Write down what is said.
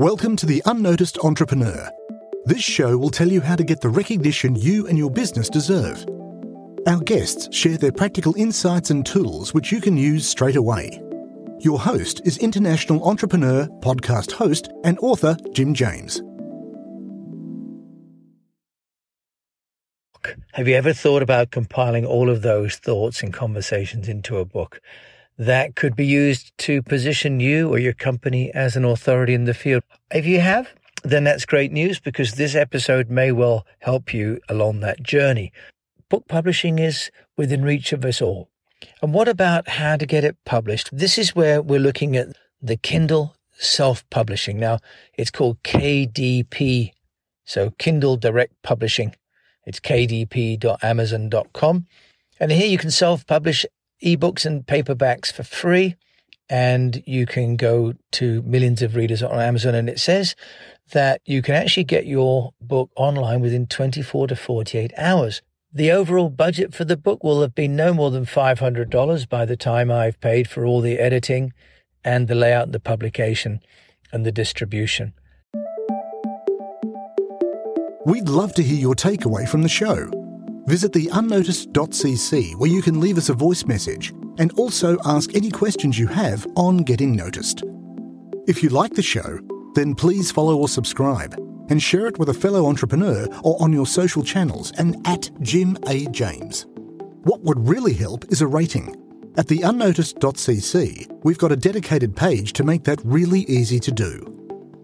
Welcome to The Unnoticed Entrepreneur. This show will tell you how to get the recognition you and your business deserve. Our guests share their practical insights and tools which you can use straight away. Your host is international entrepreneur, podcast host, and author Jim James. Have you ever thought about compiling all of those thoughts and conversations into a book? That could be used to position you or your company as an authority in the field. If you have, then that's great news because this episode may well help you along that journey. Book publishing is within reach of us all. And what about how to get it published? This is where we're looking at the Kindle self publishing. Now, it's called KDP, so Kindle Direct Publishing. It's kdp.amazon.com. And here you can self publish ebooks and paperbacks for free. And you can go to millions of readers on Amazon. And it says that you can actually get your book online within 24 to 48 hours. The overall budget for the book will have been no more than $500 by the time I've paid for all the editing and the layout, and the publication, and the distribution. We'd love to hear your takeaway from the show. Visit the unnoticed.cc where you can leave us a voice message and also ask any questions you have on getting noticed. If you like the show, then please follow or subscribe and share it with a fellow entrepreneur or on your social channels and at Jim A. James. What would really help is a rating. At the unnoticed.cc, we've got a dedicated page to make that really easy to do